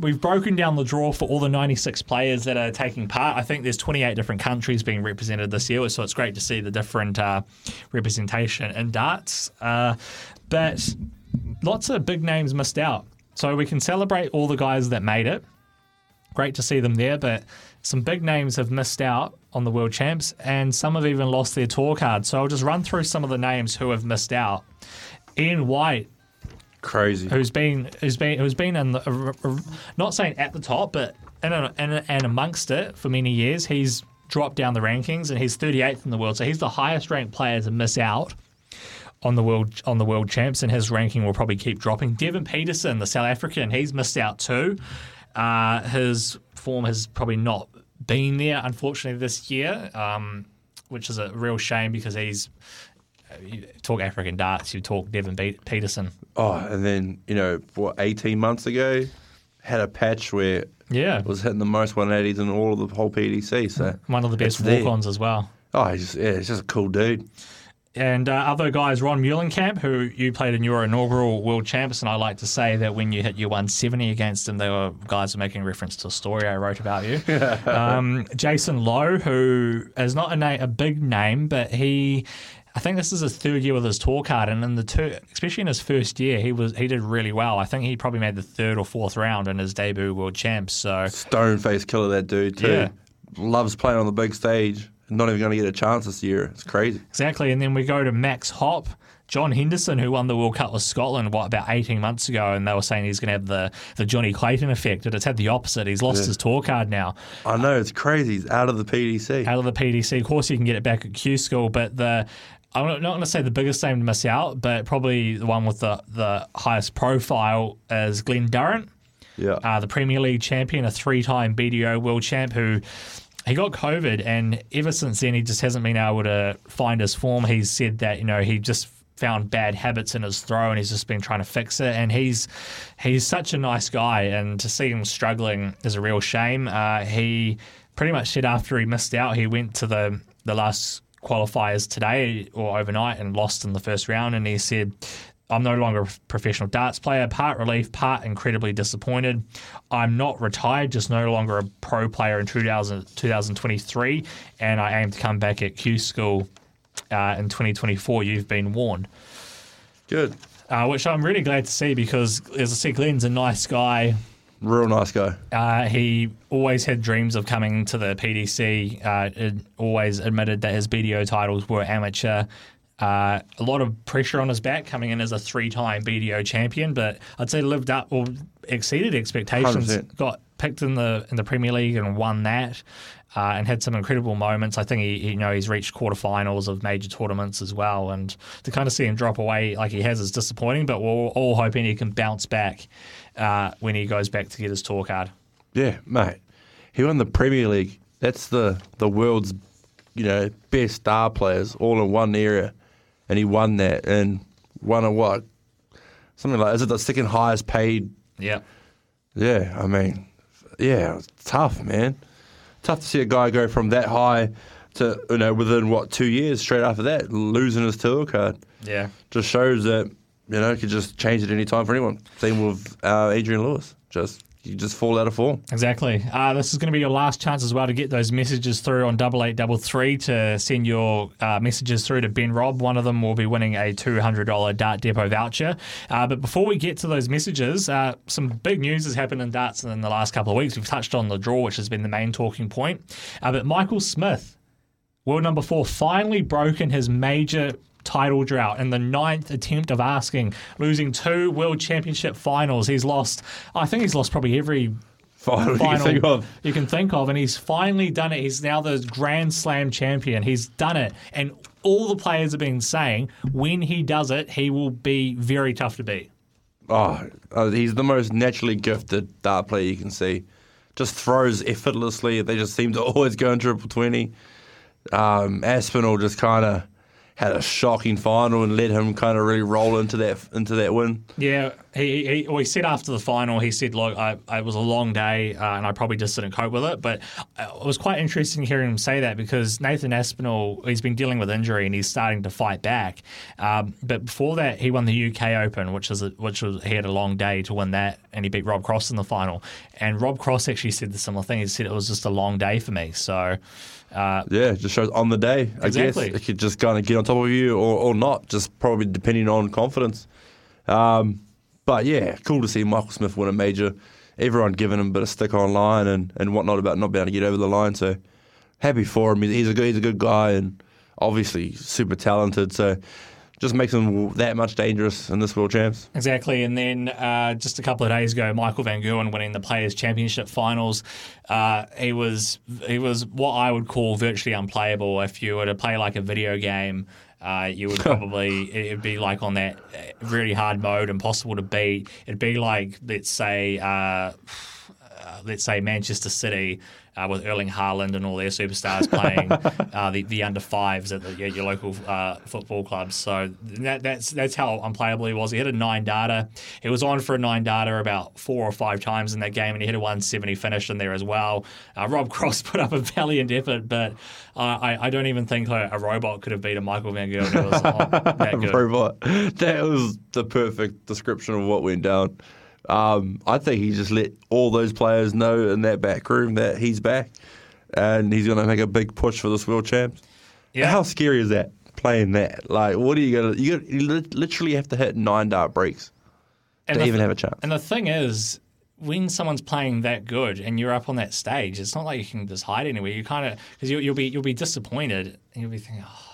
We've broken down the draw for all the 96 players that are taking part. I think there's 28 different countries being represented this year, so it's great to see the different uh, representation in darts. Uh, but lots of big names missed out. So we can celebrate all the guys that made it. Great to see them there, but some big names have missed out on the world champs, and some have even lost their tour card. So I'll just run through some of the names who have missed out. Ian White Crazy. who's been who's been who's been in the, not saying at the top, but in, a, in a, and amongst it for many years. He's dropped down the rankings and he's 38th in the world, so he's the highest ranked player to miss out on the world on the world champs, and his ranking will probably keep dropping. Devon Petersen, the South African, he's missed out too. Uh, his form has probably not been there, unfortunately, this year, um, which is a real shame because he's. You talk African darts, you talk Devon Petersen. Oh, and then, you know, what, 18 months ago, had a patch where Yeah, it was hitting the most 180s in all of the whole PDC. So one of the best walk-ons as well. Oh, he's just, yeah, he's just a cool dude. And uh, other guys, Ron Meulenkamp, who you played in your inaugural World Champs, and I like to say that when you hit your 170 against him, they were guys were making reference to a story I wrote about you. um, Jason Lowe, who is not a, na- a big name, but he. I think this is his third year with his tour card, and in the two, especially in his first year, he was he did really well. I think he probably made the third or fourth round in his debut World Champs. So Stone face killer, that dude, too. Yeah. Loves playing on the big stage. Not even going to get a chance this year. It's crazy. Exactly. And then we go to Max Hopp. John Henderson, who won the World Cup with Scotland, what, about 18 months ago. And they were saying he's going to have the, the Johnny Clayton effect. But it's had the opposite. He's lost his tour card now I know, it's crazy. He's out of the PDC. out of the PDC. Of course, you can get it back at Q School, but the. I'm not going to say the biggest name to miss out, but probably the one with the, the highest profile is Glen Durrant. Yeah. uh, the Premier League champion, a three-time BDO world champ who he got COVID, and ever since then he just hasn't been able to find his form. He's said that you know he just found bad habits in his throw, and he's just been trying to fix it. And he's he's such a nice guy, and to see him struggling is a real shame. Uh, he pretty much said after he missed out, he went to the the last qualifiers today or overnight and lost in the first round, and he said. I'm no longer a professional darts player. Part relief, part incredibly disappointed. I'm not retired, just no longer a pro player in 2000, 2023, and I aim to come back at Q School uh, in 2024. You've been warned. Good. Uh, which I'm really glad to see because, as I said, Glen's a nice guy. Real nice guy. Uh, he always had dreams of coming to the PDC. Uh, always admitted that his BDO titles were amateur. Uh, a lot of pressure on his back coming in as a three-time BDO champion, but I'd say lived up or exceeded expectations. 100%. Got picked in the in the Premier League and won that, uh, and had some incredible moments. I think he, he- you know he's reached quarterfinals of major tournaments as well, and to kind of see him drop away like he has is disappointing. But we're all hoping he can bounce back uh, when he goes back to get his tour card. Yeah, mate. He won the Premier League. That's the, the world's, you know, best star players all in one area. And he won that and won a what? Something like, is it the second highest paid? Yeah. Yeah, I mean, yeah, it's tough, man. Tough to see a guy go from that high to, you know, within what, two years straight after that, losing his tour card. Yeah. Just shows that, you know, it could just change at any time for anyone. Same with uh, Adrian Lewis. Just, you just fall out of form. Exactly. Uh, this is going to be your last chance as well to get those messages through on double eight double three to send your uh, messages through to Ben Rob. One of them will be winning a two hundred dollar Dart Depot voucher. Uh, but before we get to those messages, uh, some big news has happened in darts in the last couple of weeks. We've touched on the draw, which has been the main talking point. Uh, but Michael Smith, world number four, finally broken his major title drought and the ninth attempt of asking, losing two world championship finals. He's lost, I think he's lost probably every Final, you can final think of. you can think of, and he's finally done it. He's now the Grand Slam champion. He's done it, and all the players have been saying when he does it, he will be very tough to beat. Oh, uh, he's the most naturally gifted dart player you can see. just throws effortlessly. They just seem to always go in triple twenty. Um, Aspinall just kind of had a shocking final and let him kind of really roll into that into that win. Yeah, he, he, well, he said after the final, he said, "Look, I, it was a long day, uh, and I probably just didn't cope with it." But uh, it was quite interesting hearing him say that because Nathan Aspinall, he's been dealing with injury and he's starting to fight back. Um, but before that, he won the UK Open, which is a, which was he had a long day to win that, and he beat Rob Cross in the final. And Rob Cross actually said the similar thing. He said it was just a long day for me. So. Uh, yeah, just shows on the day. I Exactly. guess it could just kind of get on top of you or, or not, just probably depending on confidence. Um, but yeah, cool to see Michael Smith win a major. Everyone giving him a bit of stick online and, and whatnot about not being able to get over the line. So happy for him. He's a good he's a good guy and obviously super talented. So just makes them that much dangerous in this world champs. Exactly, and then uh, just a couple of days ago, Michael Van Gerwen winning the Players Championship finals. Uh, he was he was what I would call virtually unplayable. If you were to play like a video game, uh, you would probably it'd be like on that uh, really hard mode, impossible to beat. It'd be like let's say. Uh, let's say Manchester City uh, with Erling Haaland and all their superstars playing uh, the, the under fives at the, your, your local uh, football clubs. So that, that's that's how unplayable he was. He hit a nine darter. He was on for a nine darter about four or five times in that game, and he hit a 170 finish in there as well. Uh, Rob Cross put up a valiant effort, but I, I don't even think a, a robot could have beat a Michael Van Gerwen. That. Robot. That was the perfect description of what went down. Um, I think he just let all those players know in that back room that he's back and he's going to make a big push for this world champs. Yeah. How scary is that? Playing that, like, what are you gonna? You, gotta, you literally have to hit nine dart breaks And to even th- have a chance. And the thing is, when someone's playing that good and you're up on that stage, it's not like you can just hide anywhere. You kind of because you'll, you'll be you'll be disappointed and you'll be thinking, oh,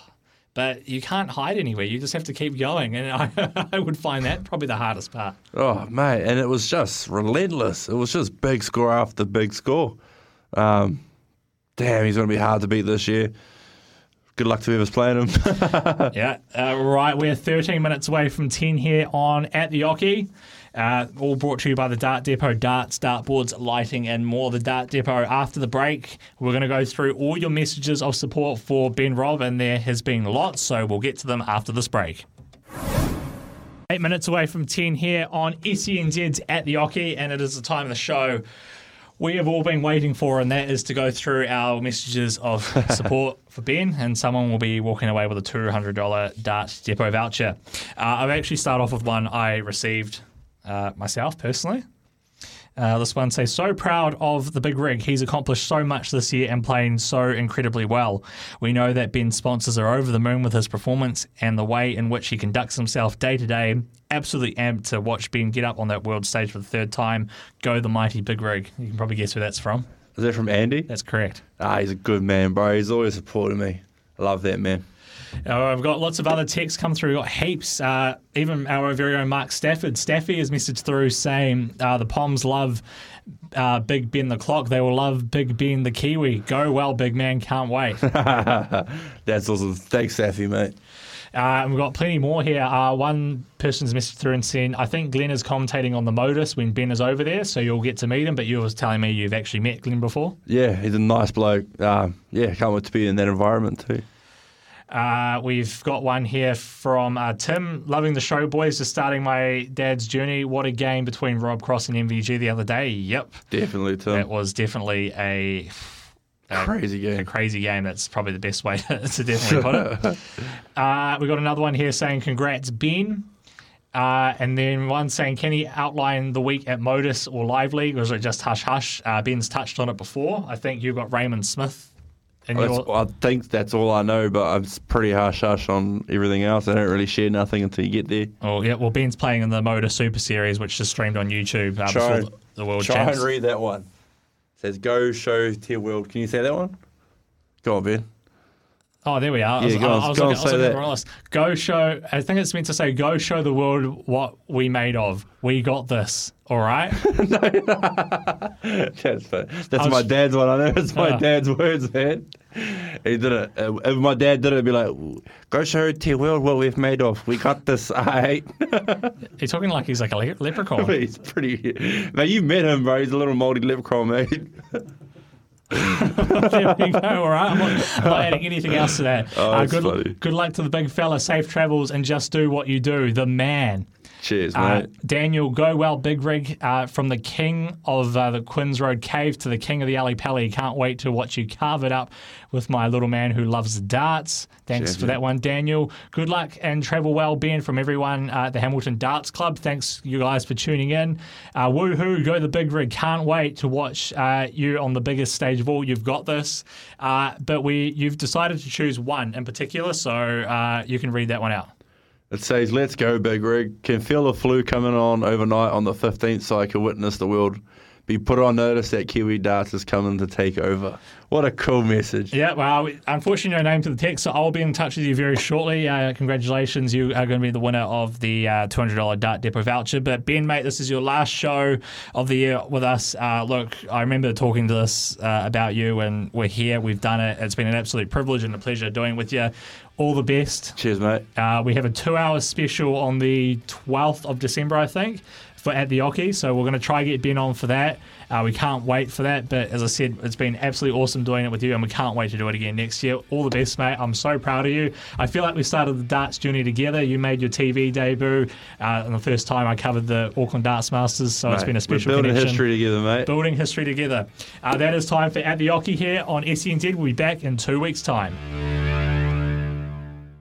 but you can't hide anywhere. You just have to keep going, and I, I would find that probably the hardest part. Oh mate, and it was just relentless. It was just big score after big score. Um, damn, he's going to be hard to beat this year. Good luck to whoever's playing him. yeah, uh, right. We're 13 minutes away from 10 here on At the Oche. Uh, all brought to you by the Dart Depot, darts, dartboards, lighting, and more. The Dart Depot. After the break, we're going to go through all your messages of support for Ben Rob, and there has been lots, so we'll get to them after this break. Eight minutes away from 10 here on SENZ's At the Oche, and it is the time of the show we have all been waiting for, and that is to go through our messages of support for Ben, and someone will be walking away with a $200 Dart Depot voucher. Uh, I've actually started off with one I received uh, myself personally. Uh, this one says, so proud of the big rig. He's accomplished so much this year and playing so incredibly well. We know that Ben's sponsors are over the moon with his performance and the way in which he conducts himself day to day. Absolutely amped to watch Ben get up on that world stage for the third time. Go the mighty big rig. You can probably guess who that's from. Is that from Andy? That's correct. Ah, he's a good man, bro. He's always supporting me. Love that man. Uh, I've got lots of other texts come through. We've got heaps. Uh, even our very own Mark Stafford. Staffy has messaged through saying uh, the Poms love uh, Big Ben the clock. They will love Big Ben the Kiwi. Go well, big man. Can't wait. That's awesome. Thanks, Staffy, mate. Uh, and we've got plenty more here. Uh, one person's messaged through and saying, I think Glen is commentating on the Modus when Ben is over there, so you'll get to meet him. But you were telling me you've actually met Glen before. Yeah, he's a nice bloke. Um, yeah, can't wait to be in that environment too. Uh, we've got one here from uh, Tim. Loving the show, boys. Just starting my dad's journey. What a game between Rob Cross and MVG the other day. Yep. Definitely, Tim. That was definitely a Crazy game. A crazy game. That's probably the best way to, to definitely put it. uh, we got another one here saying, "Congrats, Ben." Uh, and then one saying, "Can he outline the week at Modus or Live League, or is it just hush hush?" Uh, Ben's touched on it before. I think you've got Raymond Smith. In your, I think that's all I know, but I'm pretty hush hush on everything else. I don't really share nothing until you get there. oh yeah, well Ben's playing in the Modus Super Series, which is streamed on YouTube uh, Try- before the, the World Try Champs. and read that one. Says go show tier world. Can you say that one? Go on, Ben. Oh, there we are. I was, Yeah, go on- I was go on, looking, I was say looking at that. the wrong list. Go show. I think it's meant to say, "Go show the world what we made of. We got this." All right. That's fun. That's I was- my dad's one. I know it's my Uh. dad's words, man. He did it. Uh, If my dad did it, it'd be like, "Go show the world what we've made of. We got this." I. He's talking like he's like a le- leprechaun. He's pretty. Man, you met him, bro. He's a little moldy leprechaun, mate. there we go. All right. I'm not, I'm not adding anything else to that. Oh, uh, good, good luck to the big fella. Safe travels and just do what you do. The man. Cheers, Uh, mate. Daniel, go well, big rig. Uh, from the king of uh, the Quinns Road Cave to the king of the Ally Pally. Can't wait to watch you carve it up with my little man who loves darts. Thanks Cheers, for that one, Daniel. Good luck and travel well, Ben, from everyone uh, at the Hamilton Darts Club. Thanks, you guys, for tuning in. Uh, woohoo, go the big rig. Can't wait to watch uh, you on the biggest stage of all. You've got this. Uh, but we, you've decided to choose one in particular, so uh, you can read that one out. It says, "Let's go, big rig. Can feel the flu coming on overnight on the 15th, so I can witness the world be put on notice that Kiwi darts is coming to take over." What a cool message. Yeah, well, unfortunately, no name to the text, so I'll be in touch with you very shortly. Uh, congratulations, you are going to be the winner of the uh, $200 Dart Depot voucher. But Ben, mate, this is your last show of the year with us. Uh, look, I remember talking to this uh, about you, and we're here. We've done it. It's been an absolute privilege and a pleasure doing it with you. All the best. Cheers, mate. Uh, we have a two-hour special on the 12th of December, I think, for at the Oche. So we're going to try and get Ben on for that. Uh, we can't wait for that. But as I said, it's been absolutely awesome doing it with you, and we can't wait to do it again next year. All the best, mate. I'm so proud of you. I feel like we started the darts journey together. You made your TV debut, uh, and the first time I covered the Auckland Darts Masters, so it's been a special We're building connection history together, mate. building history together. Uh, that is time for At the Oche here on SENZ. We'll be back in two weeks' time.